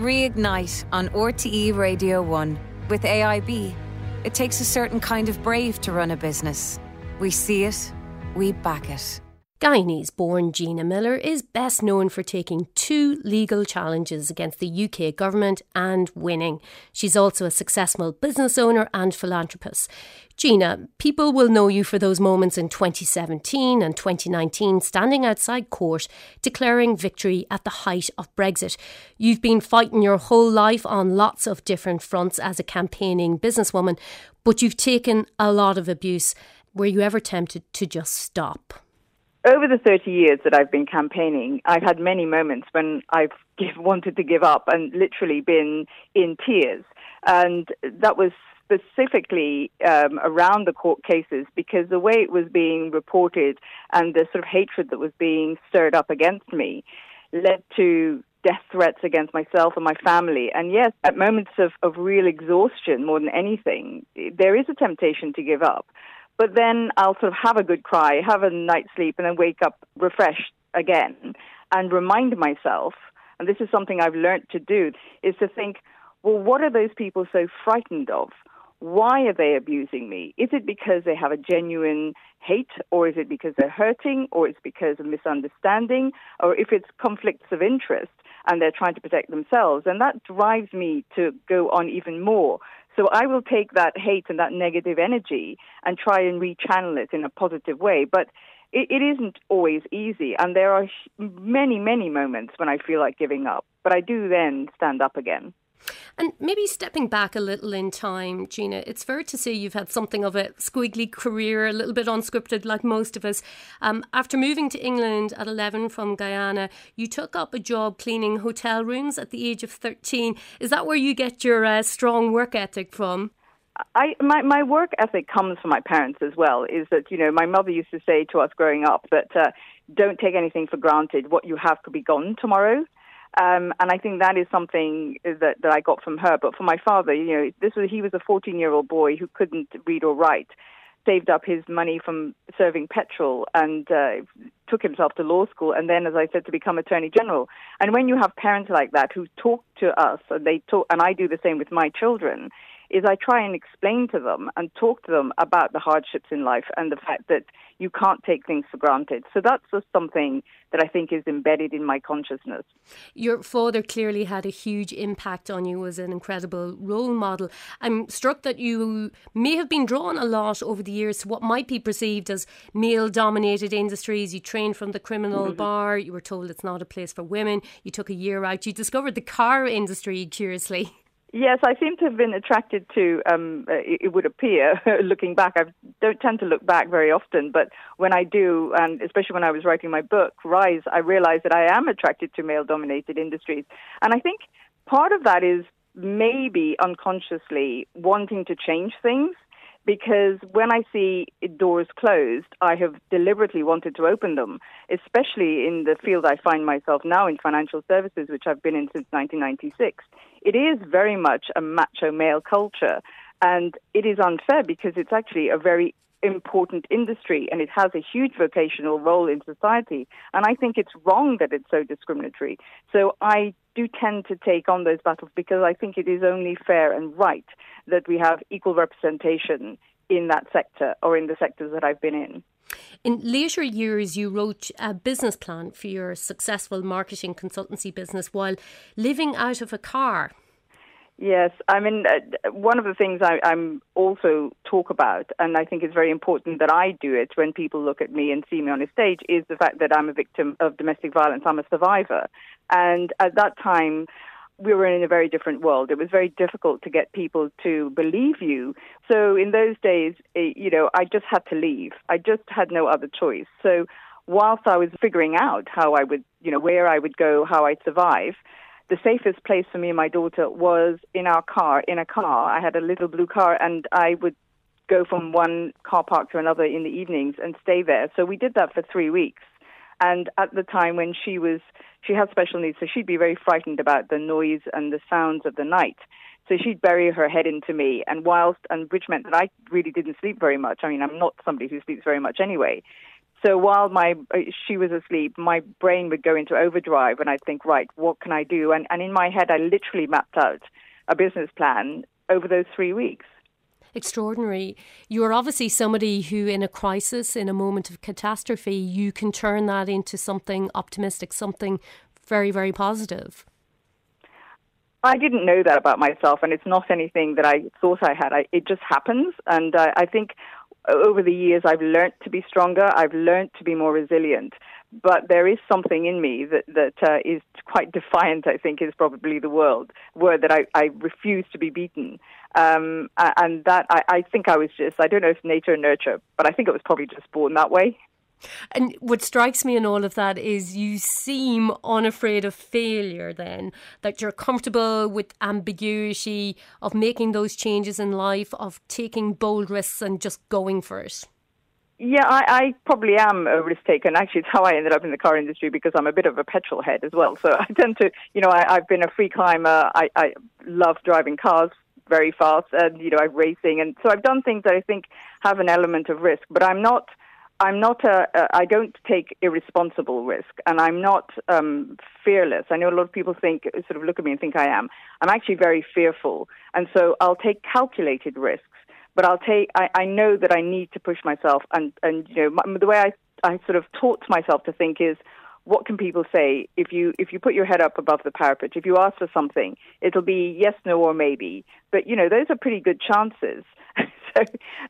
Reignite on RTE Radio 1 with AIB. It takes a certain kind of brave to run a business. We see it, we back it. Guyanese born Gina Miller is best known for taking two legal challenges against the UK government and winning. She's also a successful business owner and philanthropist. Gina, people will know you for those moments in 2017 and 2019 standing outside court declaring victory at the height of Brexit. You've been fighting your whole life on lots of different fronts as a campaigning businesswoman, but you've taken a lot of abuse. Were you ever tempted to just stop? Over the 30 years that I've been campaigning, I've had many moments when I've give, wanted to give up and literally been in tears. And that was specifically um, around the court cases because the way it was being reported and the sort of hatred that was being stirred up against me led to death threats against myself and my family. And yes, at moments of, of real exhaustion more than anything, there is a temptation to give up. But then I'll sort of have a good cry, have a night's sleep, and then wake up refreshed again and remind myself, and this is something I've learned to do, is to think, well, what are those people so frightened of? Why are they abusing me? Is it because they have a genuine hate, or is it because they're hurting, or it's because of misunderstanding, or if it's conflicts of interest and they're trying to protect themselves? And that drives me to go on even more so I will take that hate and that negative energy and try and rechannel it in a positive way. But it, it isn't always easy, and there are many, many moments when I feel like giving up. But I do then stand up again. And maybe stepping back a little in time, Gina, it's fair to say you've had something of a squiggly career, a little bit unscripted, like most of us. Um, after moving to England at 11 from Guyana, you took up a job cleaning hotel rooms at the age of 13. Is that where you get your uh, strong work ethic from? I, my, my work ethic comes from my parents as well. Is that, you know, my mother used to say to us growing up that uh, don't take anything for granted. What you have could be gone tomorrow. Um, and I think that is something that, that I got from her. But for my father, you know, this was he was a 14 year old boy who couldn't read or write, saved up his money from serving petrol, and uh, took himself to law school, and then, as I said, to become attorney general. And when you have parents like that who talk to us, and they talk, and I do the same with my children, is I try and explain to them and talk to them about the hardships in life and the fact that you can't take things for granted. So that's just something that I think is embedded in my consciousness. Your father clearly had a huge impact on you as an incredible role model. I'm struck that you may have been drawn a lot over the years to what might be perceived as male dominated industries. You trained from the criminal mm-hmm. bar, you were told it's not a place for women, you took a year out, you discovered the car industry, curiously. Yes, I seem to have been attracted to. Um, it, would appear, looking back, I don't tend to look back very often, but when I do, and especially when I was writing my book, Rise, I realized that I am attracted to male-dominated industries, and I think part of that is maybe unconsciously wanting to change things because when I see doors closed, I have deliberately wanted to open them, especially in the field I find myself now in financial services, which I've been in since 1996. It is very much a macho male culture, and it is unfair because it's actually a very important industry and it has a huge vocational role in society. And I think it's wrong that it's so discriminatory. So I do tend to take on those battles because I think it is only fair and right that we have equal representation in that sector or in the sectors that I've been in. In later years, you wrote a business plan for your successful marketing consultancy business while living out of a car. Yes, I mean, uh, one of the things I, am also talk about, and I think it's very important that I do it when people look at me and see me on a stage, is the fact that I'm a victim of domestic violence. I'm a survivor. And at that time, we were in a very different world. It was very difficult to get people to believe you. So in those days, eh, you know, I just had to leave. I just had no other choice. So whilst I was figuring out how I would, you know, where I would go, how I'd survive, the safest place for me and my daughter was in our car, in a car. I had a little blue car, and I would go from one car park to another in the evenings and stay there. So we did that for three weeks. And at the time when she was, she had special needs, so she'd be very frightened about the noise and the sounds of the night. So she'd bury her head into me, and whilst, and which meant that I really didn't sleep very much. I mean, I'm not somebody who sleeps very much anyway. So while my she was asleep, my brain would go into overdrive, and I'd think, right, what can I do? And and in my head, I literally mapped out a business plan over those three weeks. Extraordinary. You're obviously somebody who, in a crisis, in a moment of catastrophe, you can turn that into something optimistic, something very, very positive. I didn't know that about myself, and it's not anything that I thought I had. I, it just happens, and uh, I think over the years I've learned to be stronger. I've learned to be more resilient. But there is something in me that that uh, is quite defiant. I think is probably the word word that I, I refuse to be beaten. Um, and that I, I think I was just I don't know if nature or nurture, but I think it was probably just born that way. And what strikes me in all of that is you seem unafraid of failure, then, that you're comfortable with ambiguity, of making those changes in life, of taking bold risks and just going for it. Yeah, I, I probably am a risk taker, actually, it's how I ended up in the car industry because I'm a bit of a petrol head as well. So I tend to, you know, I, I've been a free climber. I, I love driving cars very fast, and you know, I'm racing, and so I've done things that I think have an element of risk. But I'm not I'm not a, a I don't take irresponsible risk, and I'm not um, fearless. I know a lot of people think, sort of look at me and think I am. I'm actually very fearful, and so I'll take calculated risks. But I'll take. I, I know that I need to push myself, and and you know my, the way I I sort of taught myself to think is, what can people say if you if you put your head up above the parapet? If you ask for something, it'll be yes, no, or maybe. But you know those are pretty good chances. so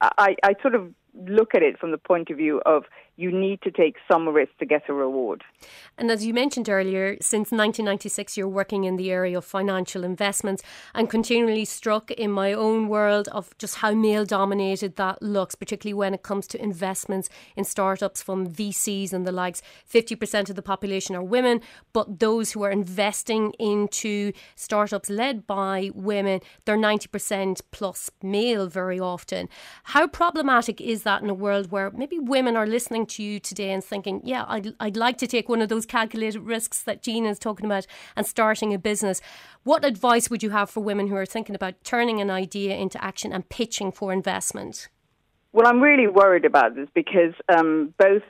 I I sort of look at it from the point of view of you need to take some risk to get a reward. And as you mentioned earlier, since 1996, you're working in the area of financial investments and continually struck in my own world of just how male dominated that looks, particularly when it comes to investments in startups from VCs and the likes. 50% of the population are women, but those who are investing into startups led by women, they're 90% plus male very often. How problematic is that in a world where maybe women are listening to you today and thinking, yeah, I'd, I'd like to take one of those calculated risks that Gina is talking about and starting a business. What advice would you have for women who are thinking about turning an idea into action and pitching for investment? Well, I'm really worried about this because um, both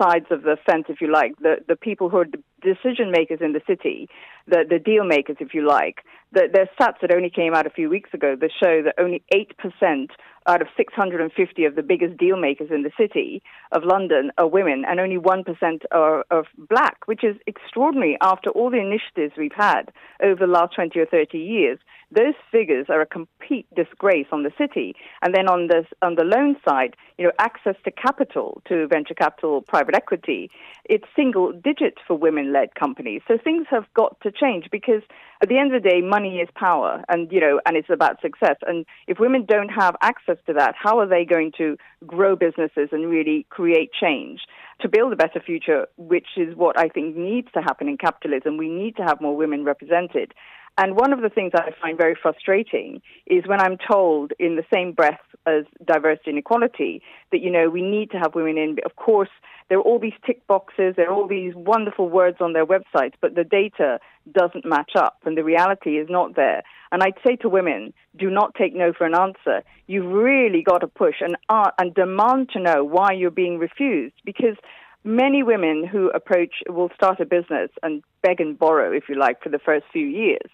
sides of the fence, if you like, the, the people who are the decision makers in the city, the, the deal makers, if you like, the, there's stats that only came out a few weeks ago that show that only 8% out of 650 of the biggest deal makers in the city of London are women, and only 1% are of black, which is extraordinary after all the initiatives we've had over the last 20 or 30 years. Those figures are a complete disgrace on the city. And then on the, on the loan side, you know, access to capital, to venture capital, private equity, it's single digit for women led companies. So things have got to change because at the end of the day, money is power and, you know, and it's about success. And if women don't have access to that, how are they going to grow businesses and really create change? To build a better future, which is what I think needs to happen in capitalism, we need to have more women represented. And one of the things I find very frustrating is when I'm told in the same breath as diversity and equality that, you know, we need to have women in. Of course, there are all these tick boxes, there are all these wonderful words on their websites, but the data doesn't match up and the reality is not there. And I'd say to women, do not take no for an answer. You've really got to push and, uh, and demand to know why you're being refused because many women who approach will start a business and beg and borrow, if you like, for the first few years.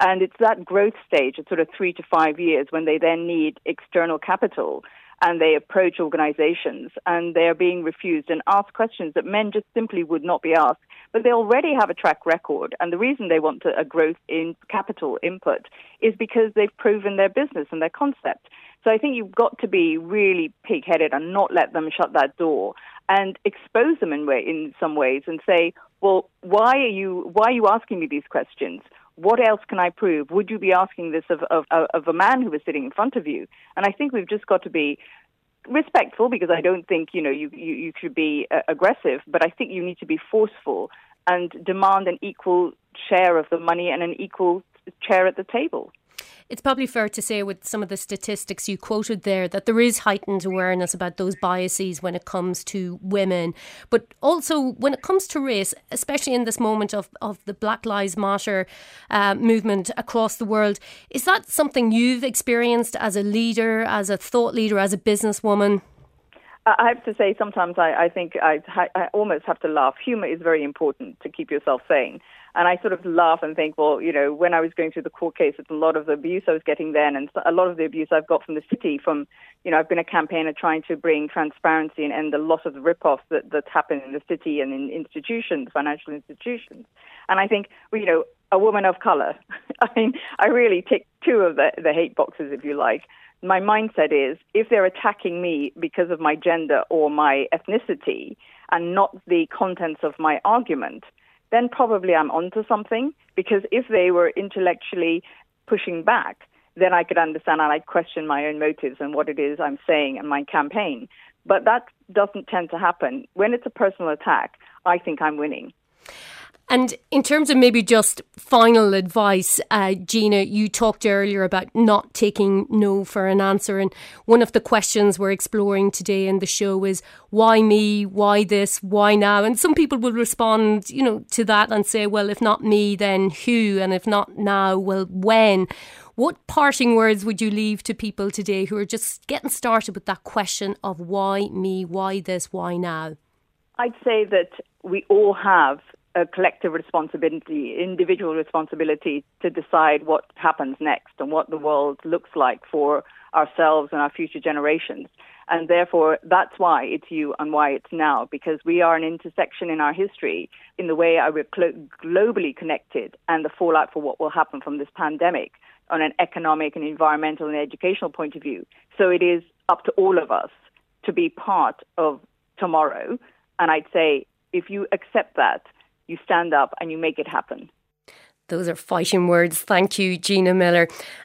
And it's that growth stage, it's sort of three to five years, when they then need external capital and they approach organizations and they are being refused and asked questions that men just simply would not be asked. But they already have a track record. And the reason they want a growth in capital input is because they've proven their business and their concept. So I think you've got to be really pig headed and not let them shut that door and expose them in way in some ways and say, well, why are you why are you asking me these questions? What else can I prove? Would you be asking this of, of, of a man who was sitting in front of you? And I think we've just got to be respectful because I don't think you know you you, you should be uh, aggressive, but I think you need to be forceful and demand an equal share of the money and an equal chair at the table. It's probably fair to say, with some of the statistics you quoted there, that there is heightened awareness about those biases when it comes to women. But also, when it comes to race, especially in this moment of, of the Black Lives Matter uh, movement across the world, is that something you've experienced as a leader, as a thought leader, as a businesswoman? I have to say, sometimes I, I think I, I almost have to laugh. Humor is very important to keep yourself sane. And I sort of laugh and think, well, you know, when I was going through the court cases, a lot of the abuse I was getting then, and a lot of the abuse I've got from the city, from, you know, I've been a campaigner trying to bring transparency and end a lot of the rip-offs that, that happen in the city and in institutions, financial institutions. And I think, well, you know, a woman of color, I mean, I really tick two of the, the hate boxes, if you like my mindset is if they're attacking me because of my gender or my ethnicity and not the contents of my argument, then probably I'm onto something. Because if they were intellectually pushing back, then I could understand and I'd question my own motives and what it is I'm saying and my campaign. But that doesn't tend to happen. When it's a personal attack, I think I'm winning. And in terms of maybe just final advice, uh, Gina, you talked earlier about not taking no for an answer. And one of the questions we're exploring today in the show is why me? Why this? Why now? And some people will respond, you know, to that and say, well, if not me, then who? And if not now, well, when? What parting words would you leave to people today who are just getting started with that question of why me? Why this? Why now? I'd say that we all have a collective responsibility, individual responsibility to decide what happens next and what the world looks like for ourselves and our future generations. And therefore, that's why it's you and why it's now, because we are an intersection in our history in the way I we're globally connected and the fallout for what will happen from this pandemic on an economic and environmental and educational point of view. So it is up to all of us to be part of tomorrow. And I'd say if you accept that, you stand up and you make it happen. Those are fighting words. Thank you, Gina Miller.